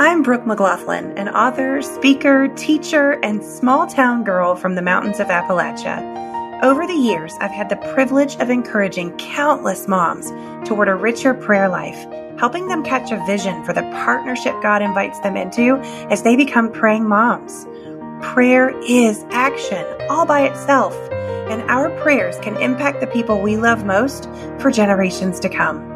I'm Brooke McGlothlin, an author, speaker, teacher, and small town girl from the mountains of Appalachia. Over the years, I've had the privilege of encouraging countless moms toward a richer prayer life, helping them catch a vision for the partnership God invites them into as they become praying moms. Prayer is action all by itself, and our prayers can impact the people we love most for generations to come.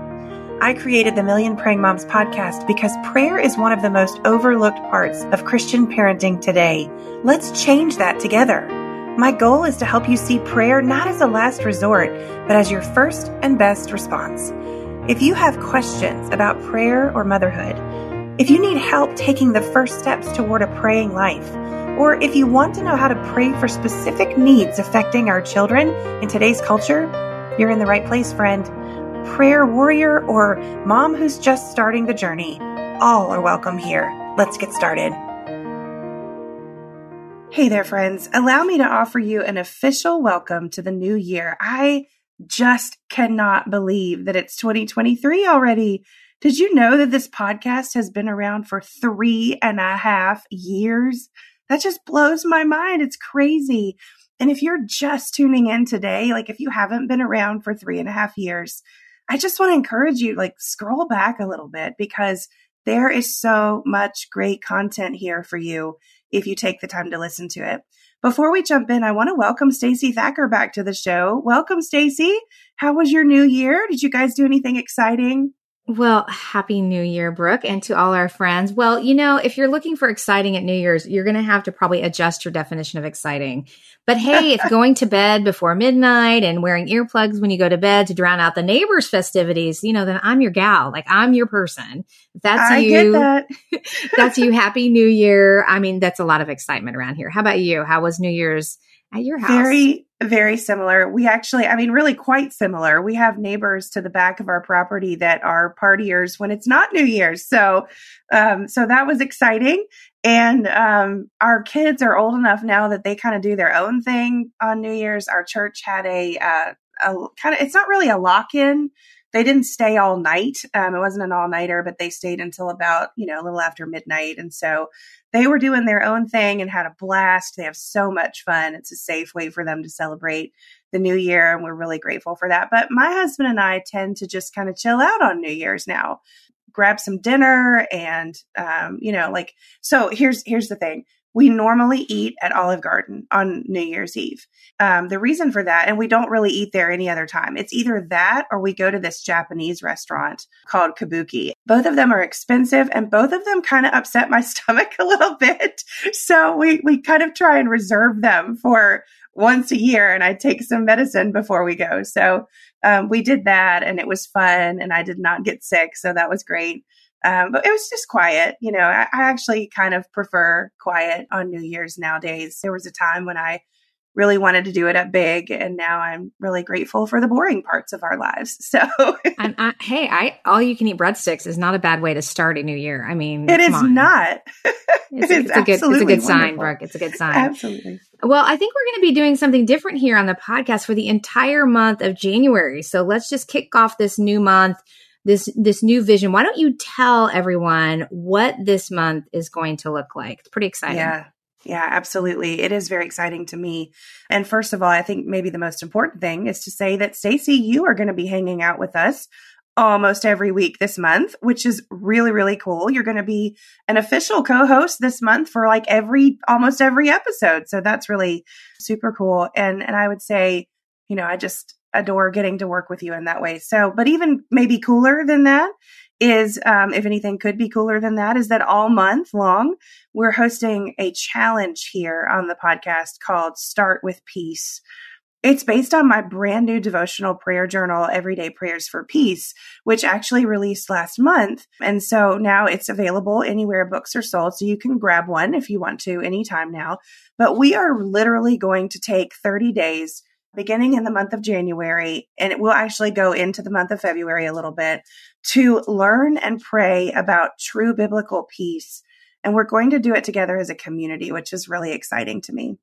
I created the Million Praying Moms podcast because prayer is one of the most overlooked parts of Christian parenting today. Let's change that together. My goal is to help you see prayer not as a last resort, but as your first and best response. If you have questions about prayer or motherhood, if you need help taking the first steps toward a praying life, or if you want to know how to pray for specific needs affecting our children in today's culture, you're in the right place, friend prayer warrior, or mom who's just starting the journey, all are welcome here. Let's get started. Hey there, friends. Allow me to offer you an official welcome to the new year. I just cannot believe that it's 2023 already. Did you know that this podcast has been around for three and a half years? That just blows my mind. It's crazy. And if you're just tuning in today, like if you haven't been around for three and a half years, I just want to encourage you, like, scroll back a little bit because there is so much great content here for you if you take the time to listen to it. Before we jump in, I want to welcome Stacey Thacker back to the show. Welcome, Stacey. How was your new year? Did you guys do anything exciting? Well, happy new year, Brooke, and to all our friends. Well, you know, if you're looking for exciting at New Year's, you're going to have to probably adjust your definition of exciting. But hey, if going to bed before midnight and wearing earplugs when you go to bed to drown out the neighbors' festivities, you know, then I'm your gal. Like I'm your person. That's I you. That. that's you. Happy New Year. I mean, that's a lot of excitement around here. How about you? How was New Year's at your house? Very very similar. We actually, I mean, really quite similar. We have neighbors to the back of our property that are partiers when it's not New Year's. So, um, so that was exciting. And um, our kids are old enough now that they kind of do their own thing on New Year's. Our church had a, uh, a kind of, it's not really a lock in. They didn't stay all night. Um, it wasn't an all nighter, but they stayed until about, you know, a little after midnight. And so they were doing their own thing and had a blast. They have so much fun. It's a safe way for them to celebrate the new year. And we're really grateful for that. But my husband and I tend to just kind of chill out on New Year's now grab some dinner and um, you know like so here's here's the thing we normally eat at Olive Garden on New Year's Eve. Um, the reason for that, and we don't really eat there any other time, it's either that or we go to this Japanese restaurant called Kabuki. Both of them are expensive and both of them kind of upset my stomach a little bit. So we, we kind of try and reserve them for once a year and I take some medicine before we go. So um, we did that and it was fun and I did not get sick. So that was great. Um, but it was just quiet. You know, I, I actually kind of prefer quiet on New Year's nowadays. There was a time when I really wanted to do it at big and now i'm really grateful for the boring parts of our lives so. And I, hey i all you can eat breadsticks is not a bad way to start a new year. I mean it is not. It's, it is it's a good it's a good wonderful. sign brooke. It's a good sign. Absolutely. Well i think we're going to be doing something different here on the podcast for the entire month of january. So let's just kick off this new month this this new vision. Why don't you tell everyone what this month is going to look like? It's pretty exciting. Yeah. Yeah, absolutely. It is very exciting to me. And first of all, I think maybe the most important thing is to say that Stacy, you are going to be hanging out with us almost every week this month, which is really, really cool. You're going to be an official co-host this month for like every, almost every episode. So that's really super cool. And, and I would say, you know, I just, adore getting to work with you in that way. So, but even maybe cooler than that is, um, if anything could be cooler than that, is that all month long, we're hosting a challenge here on the podcast called Start with Peace. It's based on my brand new devotional prayer journal, Everyday Prayers for Peace, which actually released last month. And so now it's available anywhere books are sold. So you can grab one if you want to anytime now. But we are literally going to take 30 days beginning in the month of January, and it will actually go into the month of February a little bit to learn and pray about true biblical peace. And we're going to do it together as a community, which is really exciting to me.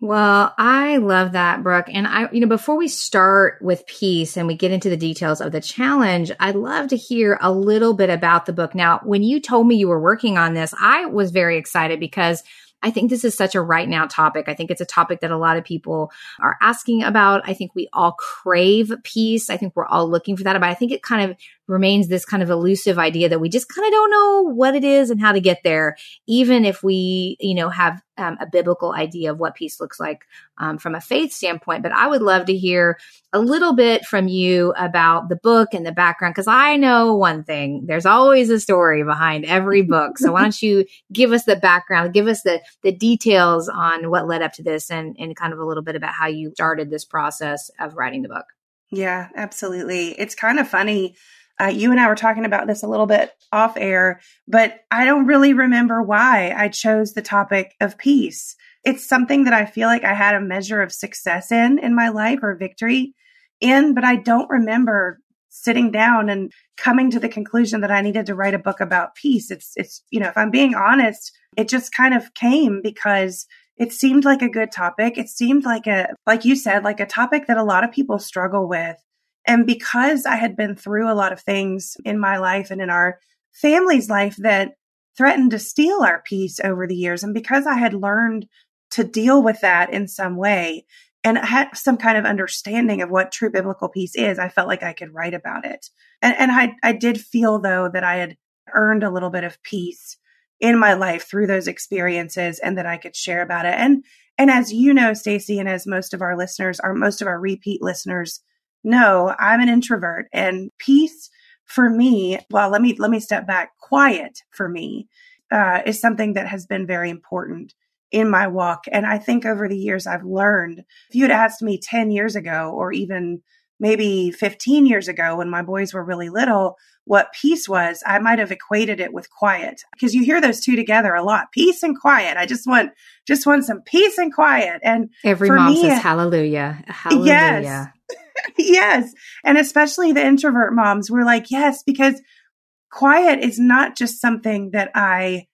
Well, I love that, Brooke. And I, you know, before we start with peace and we get into the details of the challenge, I'd love to hear a little bit about the book. Now, when you told me you were working on this, I was very excited because I think this is such a right now topic. I think it's a topic that a lot of people are asking about. I think we all crave peace. I think we're all looking for that. But I think it kind of remains this kind of elusive idea that we just kind of don't know what it is and how to get there, even if we, you know, have um, a biblical idea of what peace looks like um, from a faith standpoint. But I would love to hear a little bit from you about the book and the background, because I know one thing: there's always a story behind every book. So why don't you give us the background, give us the the details on what led up to this, and and kind of a little bit about how you started this process of writing the book. Yeah, absolutely. It's kind of funny uh, you and I were talking about this a little bit off air, but I don't really remember why I chose the topic of peace. It's something that I feel like I had a measure of success in in my life or victory in, but I don't remember sitting down and coming to the conclusion that I needed to write a book about peace. It's, it's, you know, if I'm being honest, it just kind of came because it seemed like a good topic. It seemed like a, like you said, like a topic that a lot of people struggle with. And because I had been through a lot of things in my life and in our family's life that threatened to steal our peace over the years, and because I had learned to deal with that in some way and had some kind of understanding of what true biblical peace is, I felt like I could write about it. And, and I, I did feel though that I had earned a little bit of peace in my life through those experiences and that I could share about it. And, and as you know, Stacey, and as most of our listeners, are most of our repeat listeners no, I'm an introvert and peace for me, well, let me, let me step back. Quiet for me, uh, is something that has been very important in my walk. And I think over the years I've learned, if you had asked me 10 years ago or even maybe 15 years ago when my boys were really little, what peace was, I might have equated it with quiet because you hear those two together a lot. Peace and quiet. I just want, just want some peace and quiet. And every mom me, says hallelujah. Hallelujah. Yes. Yes. And especially the introvert moms were like, yes, because quiet is not just something that I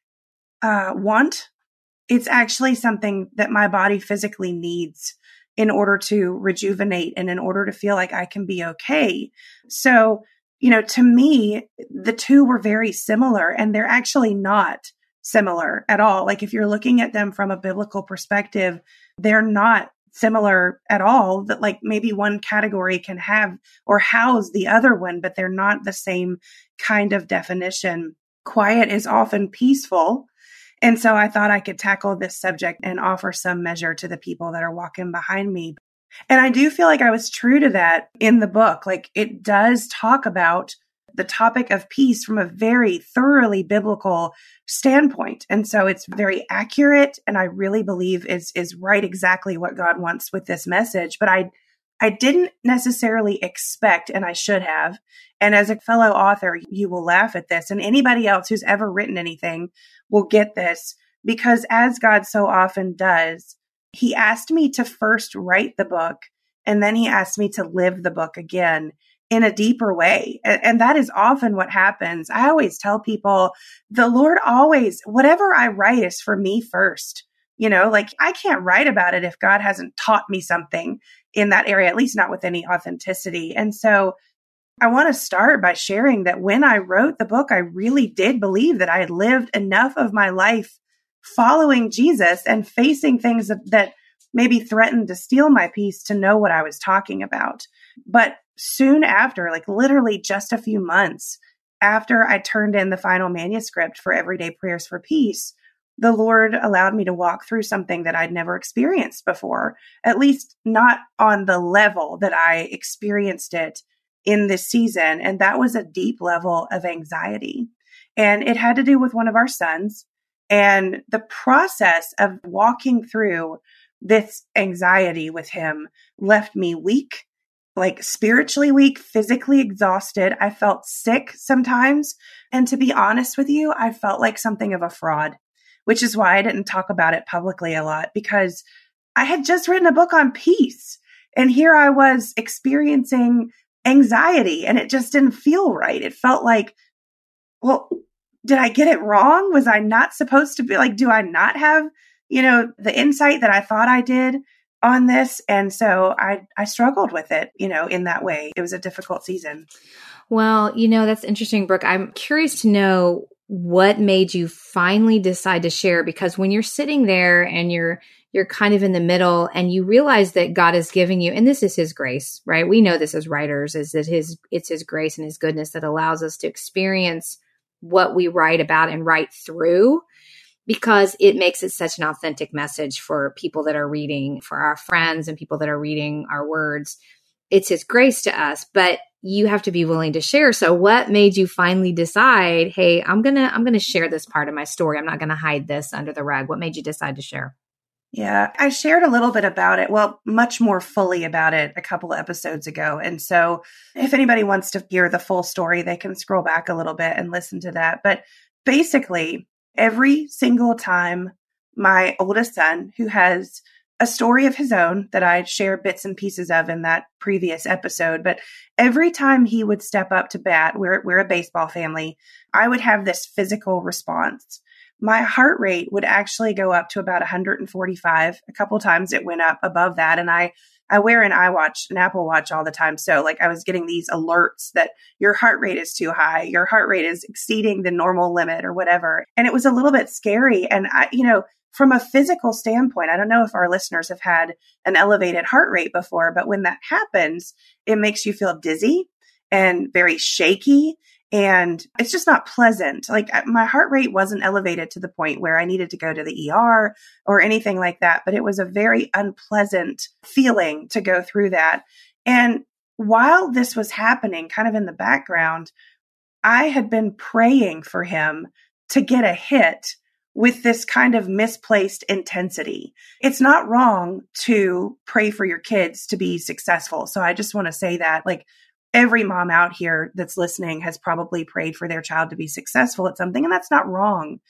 uh, want. It's actually something that my body physically needs in order to rejuvenate and in order to feel like I can be okay. So, you know, to me, the two were very similar and they're actually not similar at all. Like if you're looking at them from a biblical perspective, they're not similar at all that like maybe one category can have or house the other one but they're not the same kind of definition. Quiet is often peaceful. And so i thought i could tackle this subject and offer some measure to the people that are walking behind me. And i do feel like i was true to that in the book. Like it does talk about the topic of peace from a very thoroughly biblical standpoint. And so it's very accurate and I really believe is is right exactly what God wants with this message. But I I didn't necessarily expect, and I should have. And as a fellow author, you will laugh at this, and anybody else who's ever written anything will get this because, as God so often does, He asked me to first write the book, and then He asked me to live the book again in a deeper way. And, and, that is often what happens. I always tell people the Lord always, whatever I write is for me first. You know, like I can't write about it if God hasn't taught me something in that area, at least not with any authenticity. And so I want to start by sharing that when I wrote the book, I really did believe that I had lived enough of my life following Jesus and facing things that, that maybe threatened to steal my peace to know what I was talking about. But soon after, like literally just a few months after I turned in the final manuscript for Everyday Prayers for Peace, the Lord allowed me to walk through something that I'd never experienced before, at least not on the level that I experienced it in this season. And that was a deep level of anxiety. And it had to do with one of our sons. And the process of walking through this anxiety with him left me weak like spiritually weak, physically exhausted. I felt sick sometimes. And to be honest with you, I felt like something of a fraud, which is why I didn't talk about it publicly a lot because I had just written a book on peace. And here I was experiencing anxiety and it just didn't feel right. It felt like, well, did I get it wrong? Was I not supposed to be like, do I not have you know, the insight that I thought I did on this. And so I, I struggled with it, you know, in that way. It was a difficult season. Well, you know, that's interesting, Brooke. I'm curious to know what made you finally decide to share because when you're sitting there and you're you're kind of in the middle and you realize that God is giving you and this is his grace, right? We know this as writers is that his it's his grace and his goodness that allows us to experience what we write about and write through because it makes it such an authentic message for people that are reading, for our friends and people that are reading our words. It's his grace to us, but you have to be willing to share. So what made you finally decide, hey, I'm to I'm to share this part of my story. I'm not to hide this under the rug. What made you decide to share? Yeah, I shared a little bit about it, well, much more fully about it a couple of episodes ago. And so if anybody wants to hear the full story, they can scroll back a little bit and listen to that. But basically, every single time my oldest son, who has a story of his own that I share bits and pieces of in that previous episode. But every time he would step up to bat, we're, we're a baseball family, I would have this physical response. My heart rate would actually go up to about 145. A couple times it went up above that. And I, I wear an iWatch, an Apple Watch all the time. So like I was getting these alerts that your heart rate is too high. Your heart rate is exceeding the normal limit or whatever. And it was a little bit scary. And I, you know, from a physical standpoint, I don't know if our listeners have had an elevated heart rate before, but when that happens, it makes you feel dizzy and very shaky. And it's just not pleasant. Like my heart rate wasn't elevated to the point where I needed to go to the ER or anything like that, but it was a very unpleasant feeling to go through that. And while this was happening, kind of in the background, I had been praying for him to get a hit with this kind of misplaced intensity. It's not wrong to pray for your kids to be successful. So I just want to say that like every mom out here that's listening has probably prayed for their child to be successful at something and that's not wrong.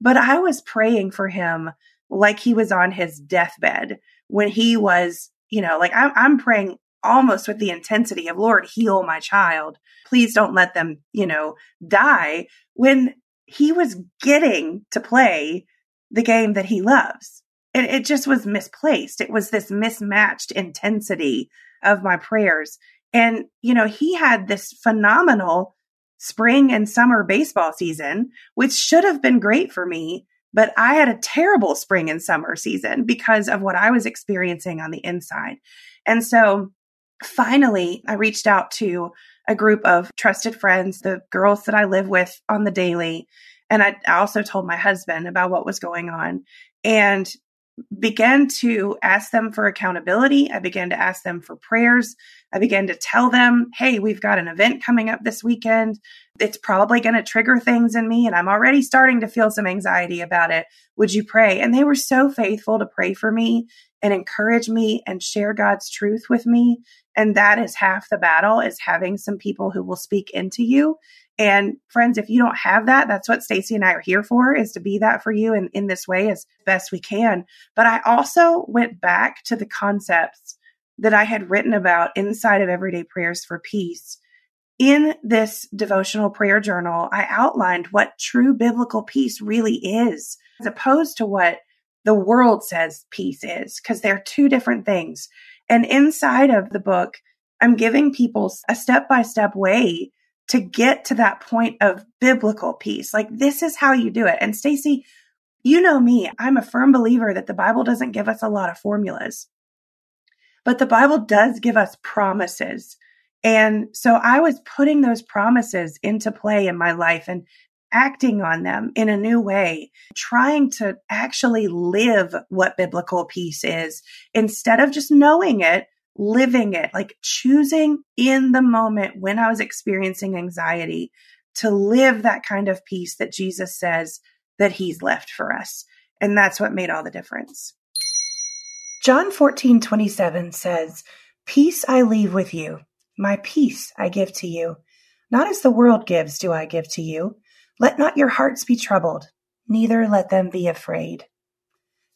But I was praying for him like he was on his deathbed when he was, you know, like I'm, I'm praying almost with the intensity of Lord, heal my child. Please don't let them, you know, die when he was getting to play the game that he loves. It, it just was misplaced. It was this mismatched intensity of my prayers. And, you know, he had this phenomenal spring and summer baseball season, which should have been great for me. But I had a terrible spring and summer season because of what I was experiencing on the inside. And so finally, I reached out to a group of trusted friends, the girls that I live with on the daily. And I also told my husband about what was going on and began to ask them for accountability. I began to ask them for prayers. I began to tell them, hey, we've got an event coming up this weekend. It's probably going to trigger things in me, and I'm already starting to feel some anxiety about it. Would you pray? And they were so faithful to pray for me and encourage me and share God's truth with me. And that is half the battle is having some people who will speak into you. And friends, if you don't have that, that's what Stacey and I are here for is to be that for you in, in this way as best we can. But I also went back to the concepts that I had written about inside of Everyday Prayers for Peace. In this devotional prayer journal, I outlined what true biblical peace really is, as opposed to what the world says peace is, because they're two different things. And inside of the book, I'm giving people a step by step way to get to that point of biblical peace. Like this is how you do it. And Stacey, you know me, I'm a firm believer that the Bible doesn't give us a lot of formulas, but the Bible does give us promises. And so I was putting those promises into play in my life and acting on them in a new way, trying to actually live what biblical peace is instead of just knowing it, living it, like choosing in the moment when I was experiencing anxiety to live that kind of peace that Jesus says that he's left for us. And that's what made all the difference. John 14, 27 says, Peace I leave with you, my peace I give to you. Not as the world gives, do I give to you. Let not your hearts be troubled, neither let them be afraid.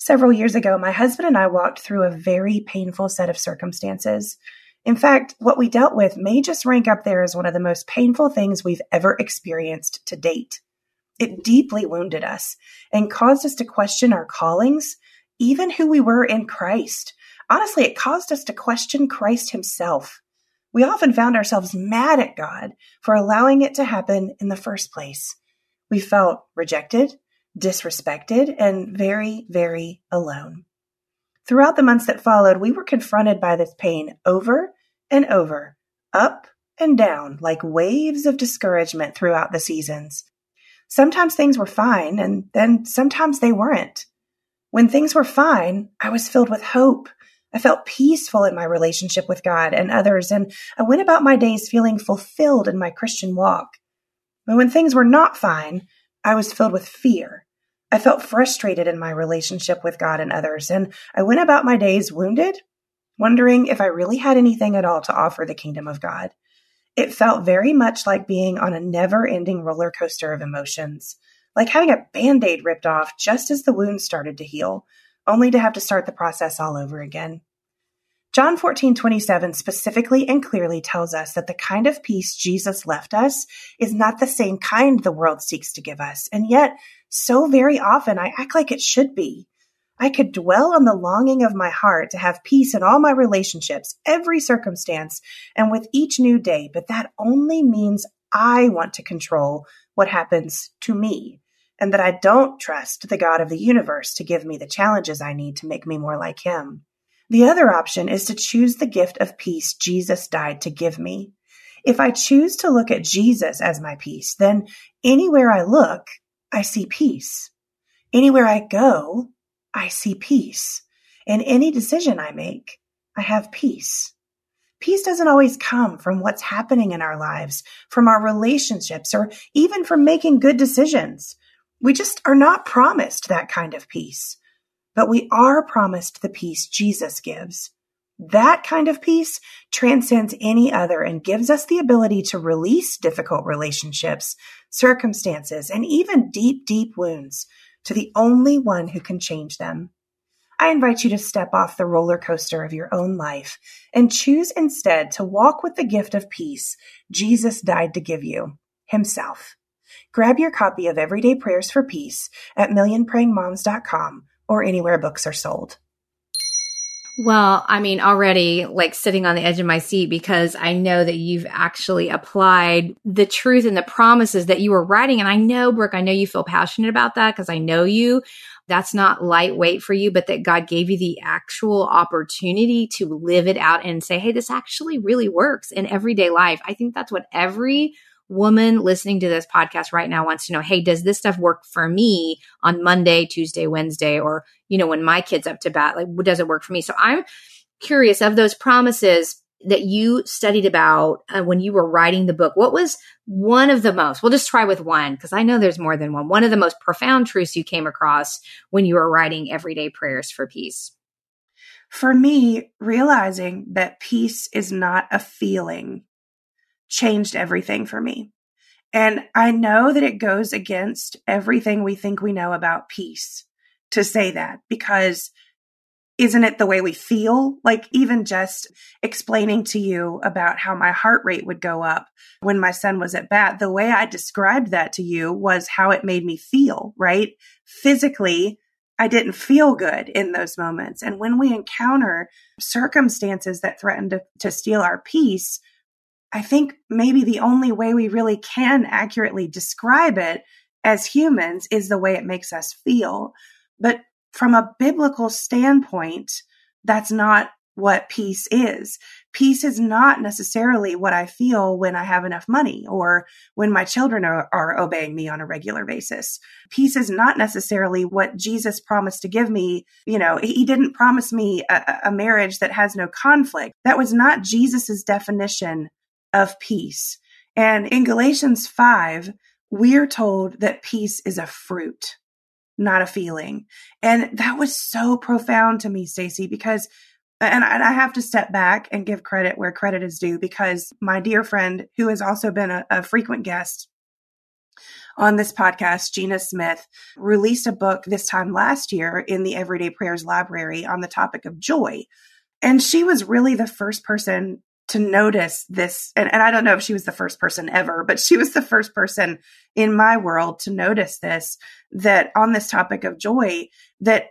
Several years ago, my husband and I walked through a very painful set of circumstances. In fact, what we dealt with may just rank up there as one of the most painful things we've ever experienced to date. It deeply wounded us and caused us to question our callings, even who we were in Christ. Honestly, it caused us to question Christ himself. We often found ourselves mad at God for allowing it to happen in the first place. We felt rejected, disrespected, and very, very alone. Throughout the months that followed, we were confronted by this pain over and over, up and down, like waves of discouragement throughout the seasons. Sometimes things were fine, and then sometimes they weren't. When things were fine, I was filled with hope. I felt peaceful in my relationship with God and others, and I went about my days feeling fulfilled in my Christian walk. But when things were not fine, I was filled with fear. I felt frustrated in my relationship with God and others, and I went about my days wounded, wondering if I really had anything at all to offer the kingdom of God. It felt very much like being on a never ending roller coaster of emotions like having a band aid ripped off just as the wound started to heal, only to have to start the process all over again. John 14, 27 specifically and clearly tells us that the kind of peace Jesus left us is not the same kind the world seeks to give us. And yet, so very often, I act like it should be. I could dwell on the longing of my heart to have peace in all my relationships, every circumstance, and with each new day, but that only means I want to control what happens to me, and that I don't trust the God of the universe to give me the challenges I need to make me more like Him. The other option is to choose the gift of peace Jesus died to give me. If I choose to look at Jesus as my peace, then anywhere I look, I see peace. Anywhere I go, I see peace. In any decision I make, I have peace. Peace doesn't always come from what's happening in our lives, from our relationships, or even from making good decisions. We just are not promised that kind of peace. But we are promised the peace Jesus gives. That kind of peace transcends any other and gives us the ability to release difficult relationships, circumstances, and even deep, deep wounds to the only one who can change them. I invite you to step off the roller coaster of your own life and choose instead to walk with the gift of peace Jesus died to give you, Himself. Grab your copy of Everyday Prayers for Peace at millionprayingmoms.com or anywhere books are sold. Well, I mean, already like sitting on the edge of my seat because I know that you've actually applied the truth and the promises that you were writing. And I know, Brooke, I know you feel passionate about that because I know you that's not lightweight for you, but that God gave you the actual opportunity to live it out and say, hey, this actually really works in everyday life. I think that's what every woman listening to this podcast right now wants to know hey does this stuff work for me on monday tuesday wednesday or you know when my kids up to bat like does it work for me? So i'm curious of those promises that you studied about uh, when you were writing the book what was one of the most we'll just try with one because i know there's more than one one of the most profound truths you came across when you were writing everyday prayers for peace? For me realizing that peace is not a feeling changed everything for me and i know that it goes against everything we think we know about peace to say that because isn't it the way we feel? Like even just explaining to you about how my heart rate would go up when my son was at bat, the way I described that to you was how it made me feel, right? Physically, I didn't feel good in those moments. And when we encounter circumstances that threaten to, to steal our peace, I think maybe the only way we really can accurately describe it as humans is the way it makes us feel. But from a biblical standpoint, that's not what peace is. Peace is not necessarily what I feel when I have enough money or when my children are, are, obeying me on a regular basis. Peace is not necessarily what Jesus promised to give me. You know, he didn't promise me a, a marriage that has no conflict. That was not Jesus's definition of peace. And in Galatians 5, we're told that peace is a fruit not a feeling. And that was so profound to me, Stacey, because and I have to step back and give credit where credit is due because my dear friend, who has also been a, a frequent guest on this podcast, Gina Smith, released a book this time last year in the Everyday Prayers Library on the topic of joy. And she was really the first person to notice this and, and i don't know if she was the first person ever but she was the first person in my world to notice this that on this topic of joy that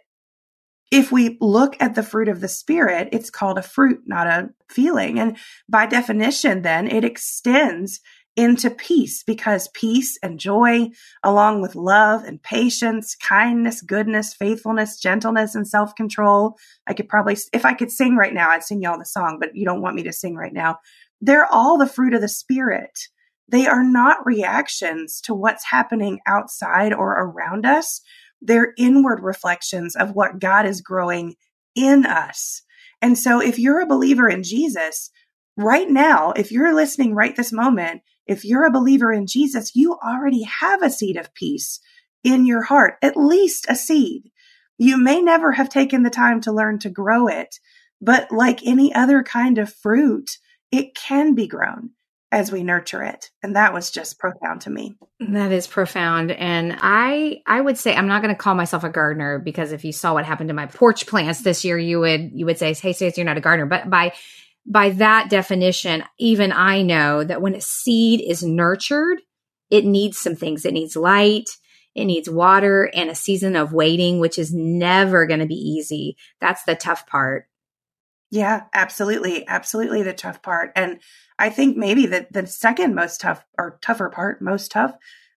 if we look at the fruit of the spirit, it's called a fruit, not a feeling. And by definition, then it extends into peace because peace and joy, along with love and patience, kindness, goodness, faithfulness, gentleness, and self control. I could probably, if I could sing right now, I'd sing y'all the song, but you don't want me to sing right now. They're all the fruit of the spirit. They are not reactions to what's happening outside or around us. They're inward reflections of what God is growing in us. And so if you're a believer in Jesus, right now, if you're listening right this moment, if you're a believer in Jesus, you already have a seed of peace in your heart, at least a seed. You may never have taken the time to learn to grow it, but like any other kind of fruit, it can be grown as we nurture it. And that was just profound to me. That is profound. And i i would say i'm not going to call myself a gardener because if you saw what happened to my porch plants this year you would you would say hey Stacey, you're not a gardener. But by by that definition even i know that when a seed is nurtured it needs some things it needs light it needs water and a season of waiting which is never going to be easy that's the tough part yeah, absolutely. Absolutely the tough part. And I think maybe the, the second most tough or tougher part, most tough,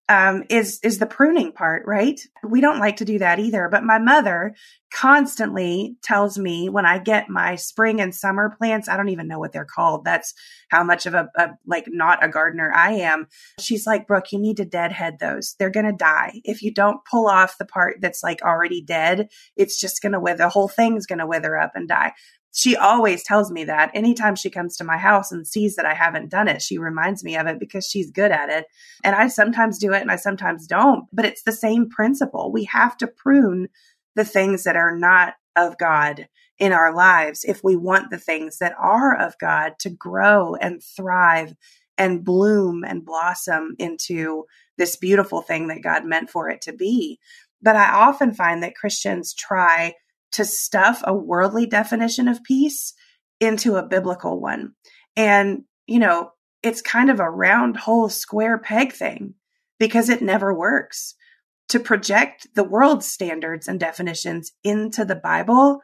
um, is, is the pruning part, right? We don't like to do that either. But my mother constantly tells me when I get my spring and summer plants, I don't even know what they're called. That's how much of a, a like not a gardener I am. She's like, Brooke, you need to deadhead those. They're to die. If you don't pull off the part that's like already dead, it's just to wither. The whole thing's to wither up and die she always tells me that anytime she comes to my house and sees that I haven't done it, she reminds me of it because she's good at it. And I sometimes do it and I sometimes don't, but it's the same principle. We have to prune the things that are not of God in our lives if we want the things that are of God to grow and thrive and bloom and blossom into this beautiful thing that God meant for it to be. But I often find that Christians try to stuff a worldly definition of peace into a biblical one. And, you know, it's kind of a round hole square peg thing because it never works. To project the world's standards and definitions into the Bible,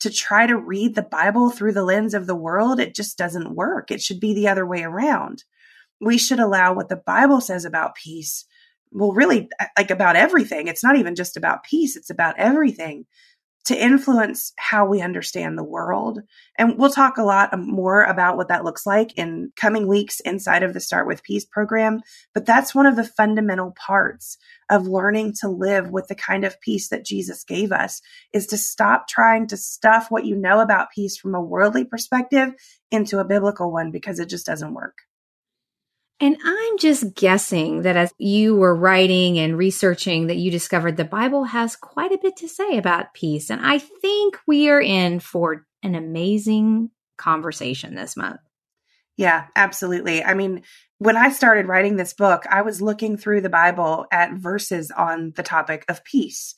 to try to read the Bible through the lens of the world, it just doesn't work. It should be the other way around. We should allow what the Bible says about peace. Well, really, like about everything. It's not even just about peace, it's about everything to influence how we understand the world. And we'll talk a lot um, more about what that looks like in coming weeks inside of the Start with Peace program. But that's one of the fundamental parts of learning to live with the kind of peace that Jesus gave us is to stop trying to stuff what you know about peace from a worldly perspective into a biblical one because it just doesn't work. And I'm just guessing that as you were writing and researching that you discovered the Bible has quite a bit to say about peace. And I think we are in for an amazing conversation this month. Yeah, absolutely. I mean, when I started writing this book, I was looking through the Bible at verses on the topic of peace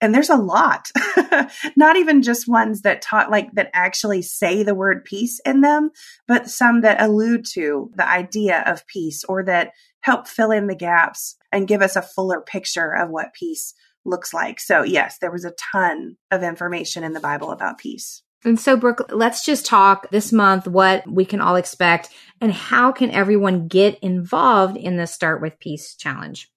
and there's a lot. Not even just ones that taught like that actually say the word peace in them but some that allude to the idea of peace or that help fill in the gaps and give us a fuller picture of what peace looks like. So yes there was a ton of information in the bible about peace. And so, Brooke, let's just talk this month what we can all expect and how can everyone get involved in the Start with Peace challenge.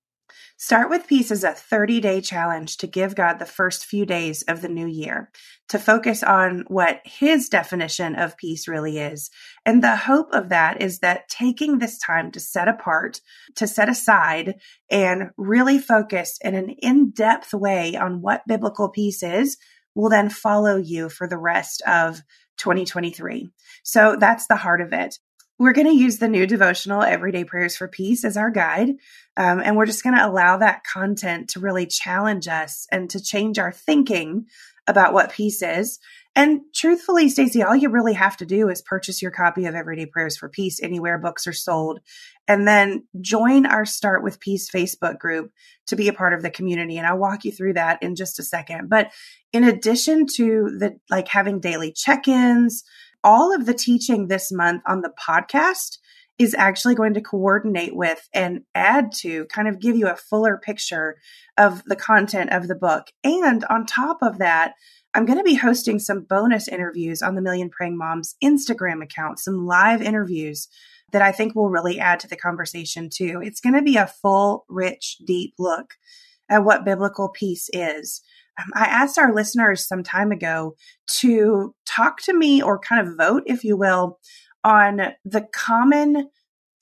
Start with Peace is a 30 day challenge to give God the first few days of the new year, to focus on what His definition of peace really is. And the hope of that is that taking this time to set apart, to set aside, and really focus in an in depth way on what biblical peace is will then follow you for the rest of 2023. So that's the heart of it we're going to use the new devotional everyday prayers for peace as our guide um, and we're just going to allow that content to really challenge us and to change our thinking about what peace is. And truthfully stacy all you really have to do is purchase your copy of everyday prayers for peace anywhere books are sold and then join our start with peace facebook group to be a part of the community and i'll walk you through that in just a second. But in addition to the like having daily check-ins all of the teaching this month on the podcast is actually going to coordinate with and add to kind of give you a fuller picture of the content of the book. And on top of that, I'm going to be hosting some bonus interviews on the Million Praying Moms Instagram account, some live interviews that I think will really add to the conversation too. It's going to be a full, rich, deep look at what biblical peace is. Um, I asked our listeners some time ago to talk to me or kind of vote, if you will, on the common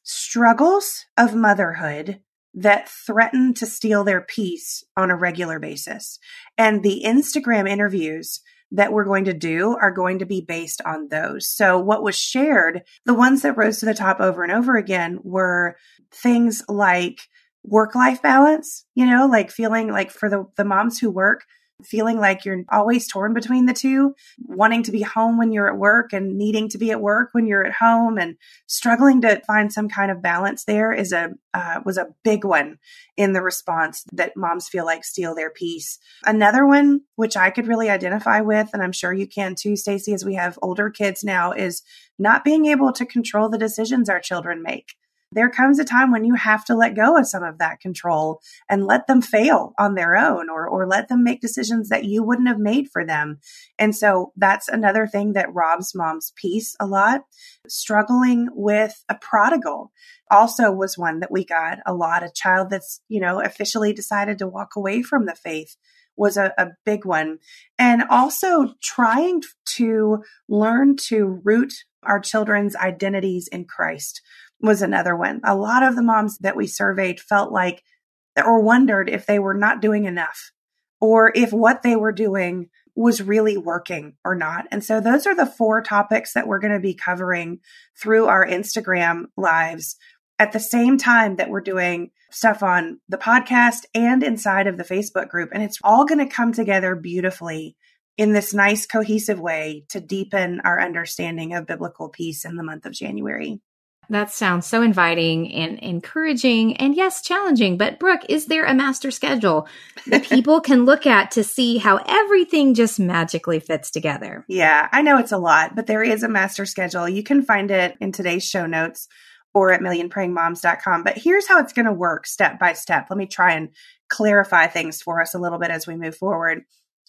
struggles of motherhood that threaten to steal their peace on a regular basis. And the Instagram interviews that we're going to do are going to be based on those. So what was shared, the ones that rose to the top over and over again were things like work life balance, you know, like feeling like for the, the moms who work, feeling like you're always torn between the two, wanting to be home when you're at work and needing to be at work when you're at home and struggling to find some kind of balance there is a uh, was a big one in the response that moms feel like steal their peace. Another one which I could really identify with and I'm sure you can too Stacey as we have older kids now is not being able to control the decisions our children make there comes a time when you have to let go of some of that control and let them fail on their own or, or let them make decisions that you wouldn't have made for them. And so that's another thing that robs mom's peace a lot. Struggling with a prodigal also was one that we got a lot. A child that's, you know, officially decided to walk away from the faith was a, a, big one. And also trying to learn to root our children's identities in Christ was another one. A lot of the moms that we surveyed felt like or wondered if they were not doing enough or if what they were doing was really working or not. And so those are the four topics that we're going to be covering through our Instagram lives at the same time that we're doing stuff on the podcast and inside of the Facebook group. And it's all going to come together beautifully in this nice, cohesive way to deepen our understanding of biblical peace in the month of January. That sounds so inviting and encouraging and yes, challenging. But Brooke, is there a master schedule that people can look at to see how everything just magically fits together? Yeah, I know it's a lot, but there is a master schedule. You can find it in today's show notes or at millionprayingmoms.com. But here's how it's going to work step by step. Let me try and clarify things for us a little bit as we move forward.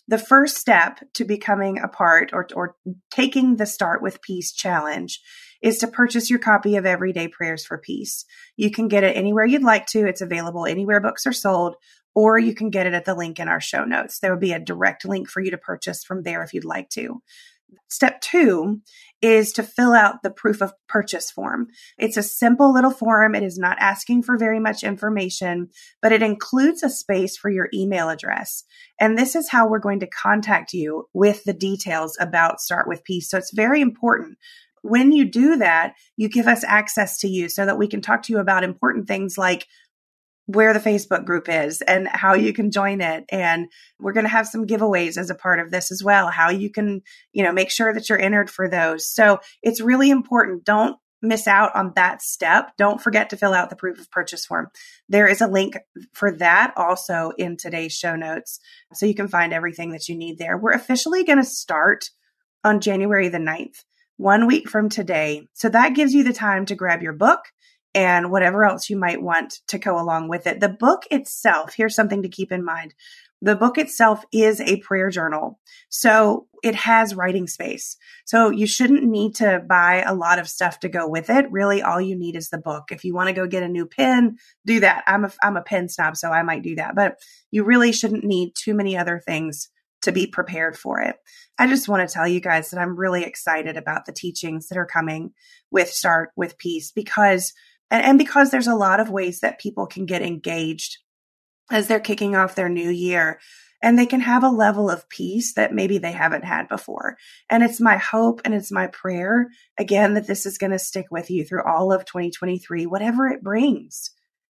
The first step to becoming a part or, or taking the Start with Peace challenge is to purchase your copy of Everyday Prayers for Peace. You can get it anywhere you'd like to. It's available anywhere books are sold, or you can get it at the link in our show notes. There will be a direct link for you to purchase from there if you'd like to. Step two is to fill out the proof of purchase form. It's a simple little form. It is not asking for very much information, but it includes a space for your email address. And this is how we're going to contact you with the details about Start with Peace. So it's very important when you do that, you give us access to you so that we can talk to you about important things like where the Facebook group is and how you can join it. And we're going to have some giveaways as a part of this as well, how you can, you know, make sure that you're entered for those. So it's really important. Don't miss out on that step. Don't forget to fill out the proof of purchase form. There is a link for that also in today's show notes. So you can find everything that you need there. We're officially going to start on January the 9th one week from today. So that gives you the time to grab your book and whatever else you might want to go along with it. The book itself, here's something to keep in mind. The book itself is a prayer journal. So it has writing space. So you shouldn't need to buy a lot of stuff to go with it. Really, all you need is the book. If you want to go get a new pen, do that. I'm a, I'm a pen snob, so I might do that, but you really shouldn't need too many other things to be prepared for it. I just want to tell you guys that I'm really excited about the teachings that are coming with Start with Peace because, and, because there's a lot of ways that people can get engaged as they're kicking off their new year and they can have a level of peace that maybe they haven't had before. And it's my hope and it's my prayer again that this is going to stick with you through all of 2023, whatever it brings.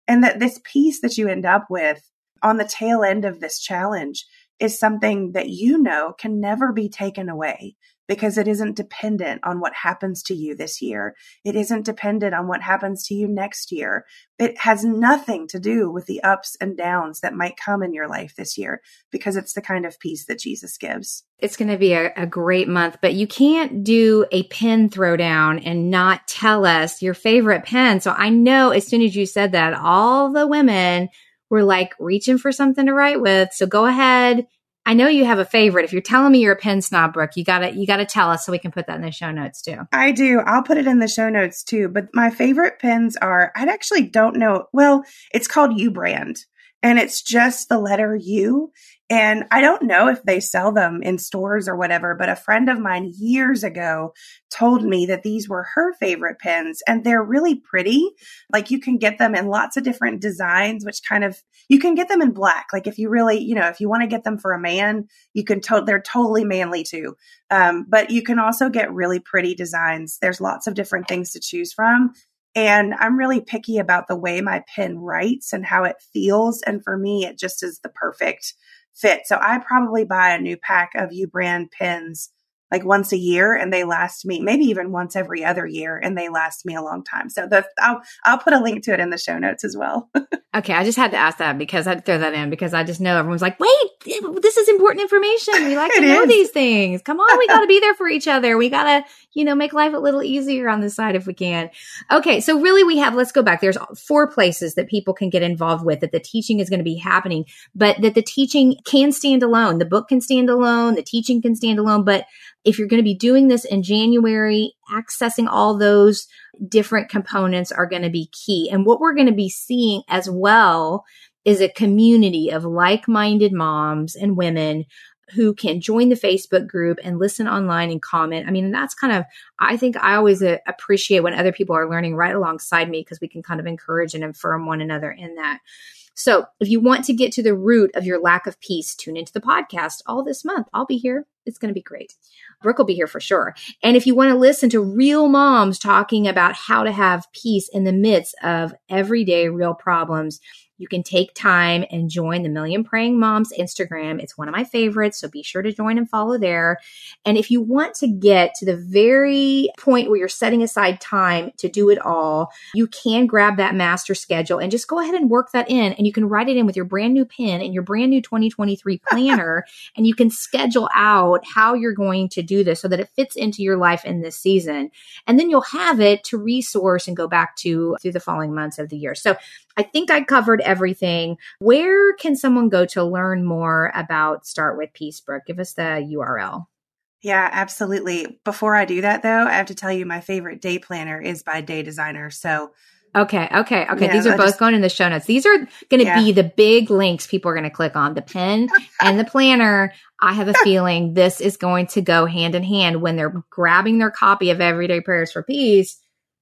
And that this peace that you end up with on the tail end of this challenge is something that you know can never be taken away because it isn't dependent on what happens to you this year. It isn't dependent on what happens to you next year. It has nothing to do with the ups and downs that might come in your life this year because it's the kind of peace that Jesus gives. It's going to be a, a great month, but you can't do a pen throwdown and not tell us your favorite pen. So I know as soon as you said that, all the women we're like reaching for something to write with. So go ahead I know you have a favorite. If you're telling me you're a pen snob, Brooke, you gotta you gotta tell us so we can put that in the show notes too. I do. I'll put it in the show notes too. But my favorite pens are I actually don't know. Well, it's called U brand and it's just the letter U. And I don't know if they sell them in stores or whatever, but a friend of mine years ago told me that these were her favorite pens and they're really pretty. Like you can get them in lots of different designs, which kind of, you can get them in black. Like if you really, you know, if you want to get them for a man, you can, they're totally manly too. Um, but you can also get really pretty designs. There's lots of different things to choose from. And I'm really picky about the way my pen writes and how it feels. And for me, it just is the perfect fit. So I probably buy a new pack of U brand pens like once a year and they last me maybe even once every other year and they last me a long time. So the, I'll I'll put a link to it in the show notes as well. okay, I just had to ask that because I'd throw that in because I just know everyone's like, "Wait, this is important information. We like to know is. these things. Come on, we got to be there for each other. We got to, you know, make life a little easier on this side if we can." Okay, so really we have let's go back. There's four places that people can get involved with that the teaching is going to be happening, but that the teaching can stand alone. The book can stand alone, the teaching can stand alone, but if you're going to be doing this in January, accessing all those different components are going to be key. And what we're going to be seeing as well is a community of like minded moms and women who can join the Facebook group and listen online and comment. I mean, that's kind of, I think I always uh, appreciate when other people are learning right alongside me because we can kind of encourage and affirm one another in that. So if you want to get to the root of your lack of peace, tune into the podcast all this month. I'll be here. It's going to be great. Brooke will be here for sure. And if you want to listen to real moms talking about how to have peace in the midst of everyday real problems, you can take time and join the Million Praying Moms Instagram. It's one of my favorites, so be sure to join and follow there. And if you want to get to the very point where you're setting aside time to do it all, you can grab that master schedule and just go ahead and work that in. And you can write it in with your brand new pen and your brand new 2023 planner. and you can schedule out how you're going to do this so that it fits into your life in this season. And then you'll have it to resource and go back to through the following months of the year. So I think I covered everything. Where can someone go to learn more about Start with Peace, Brooke? Give us the URL. Yeah, absolutely. Before I do that, though, I have to tell you my favorite day planner is by Day Designer. So, okay, okay, okay. Yeah, These are both just, going in the show notes. These are going to yeah. be the big links people are going to click on the pen and the planner. I have a feeling this is going to go hand in hand when they're grabbing their copy of Everyday Prayers for Peace.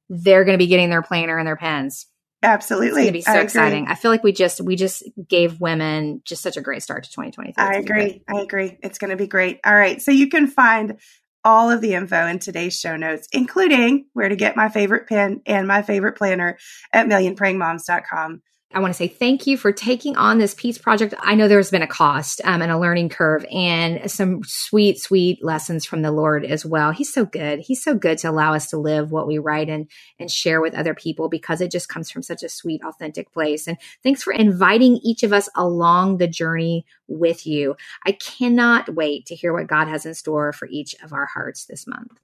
They're going to be getting their planner and their pens. Absolutely. It's going to be so I exciting. I feel like we just we just gave women just such a great start to 2023. I agree. I agree. It's going to be great. All right. So you can find all of the info in today's show notes, including where to get my favorite pen and my favorite planner at millionprayingmoms.com. I want to say thank you for taking on this peace project. I know there's been a cost um, and a learning curve and some sweet, sweet lessons from the Lord as well. He's so good. He's so good to allow us to live what we write and, and share with other people because it just comes from such a sweet, authentic place. And thanks for inviting each of us along the journey with you. I cannot wait to hear what God has in store for each of our hearts this month.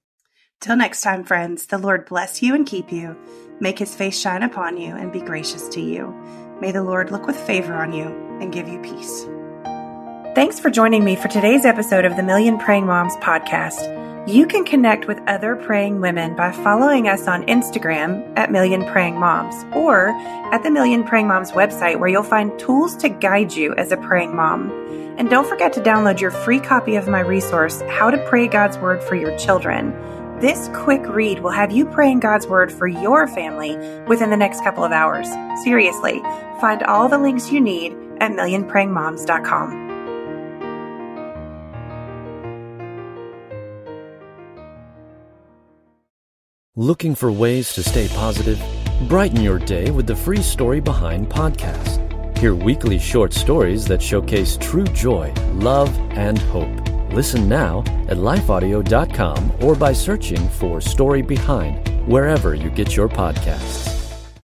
Till next time, friends, the Lord bless you and keep you, make his face shine upon you, and be gracious to you. May the Lord look with favor on you and give you peace. Thanks for joining me for today's episode of the Million Praying Moms podcast. You can connect with other praying women by following us on Instagram at Million Praying Moms or at the Million Praying Moms website where you'll find tools to guide you as a praying mom. And don't forget to download your free copy of my resource, How to Pray God's Word for Your Children. This quick read will have you praying God's Word for your family within the next couple of hours. Seriously, find all the links you need at millionprayingmoms.com. Looking for ways to stay positive? Brighten your day with the Free Story Behind podcast. Hear weekly short stories that showcase true joy, love, and hope. Listen now at lifeaudio.com or by searching for Story Behind wherever you get your podcasts.